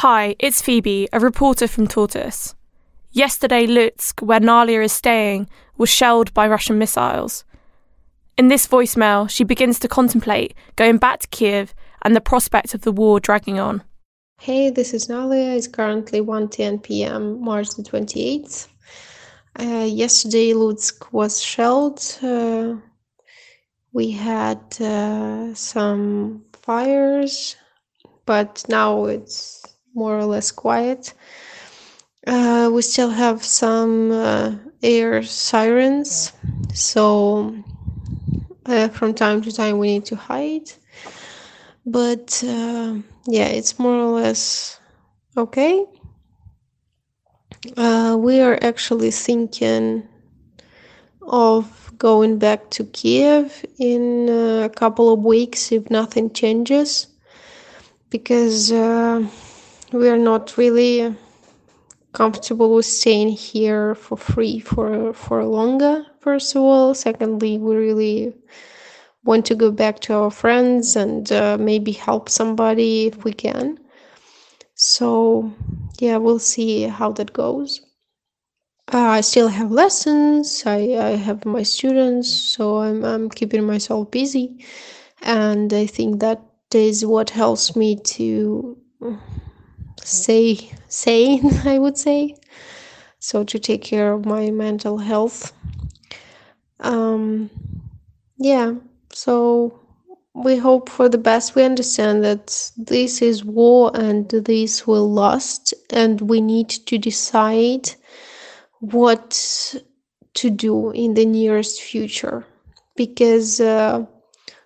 Hi, it's Phoebe, a reporter from Tortoise. Yesterday, Lutsk, where Naliia is staying, was shelled by Russian missiles. In this voicemail, she begins to contemplate going back to Kiev and the prospect of the war dragging on. Hey, this is Naliia. It's currently 1:10 p.m., March the 28th. Uh, yesterday, Lutsk was shelled. Uh, we had uh, some fires, but now it's more or less quiet. Uh, we still have some uh, air sirens, so uh, from time to time we need to hide. But uh, yeah, it's more or less okay. Uh, we are actually thinking of going back to Kiev in a couple of weeks if nothing changes because uh, we are not really comfortable with staying here for free for for longer first of all. Secondly we really want to go back to our friends and uh, maybe help somebody if we can. So yeah we'll see how that goes. Uh, I still have lessons. I, I have my students, so I'm I'm keeping myself busy, and I think that is what helps me to stay sane. I would say, so to take care of my mental health. Um, yeah. So we hope for the best. We understand that this is war and this will last, and we need to decide what to do in the nearest future because uh,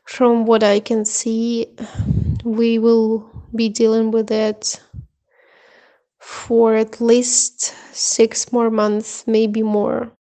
from what I can see, we will be dealing with it for at least six more months, maybe more.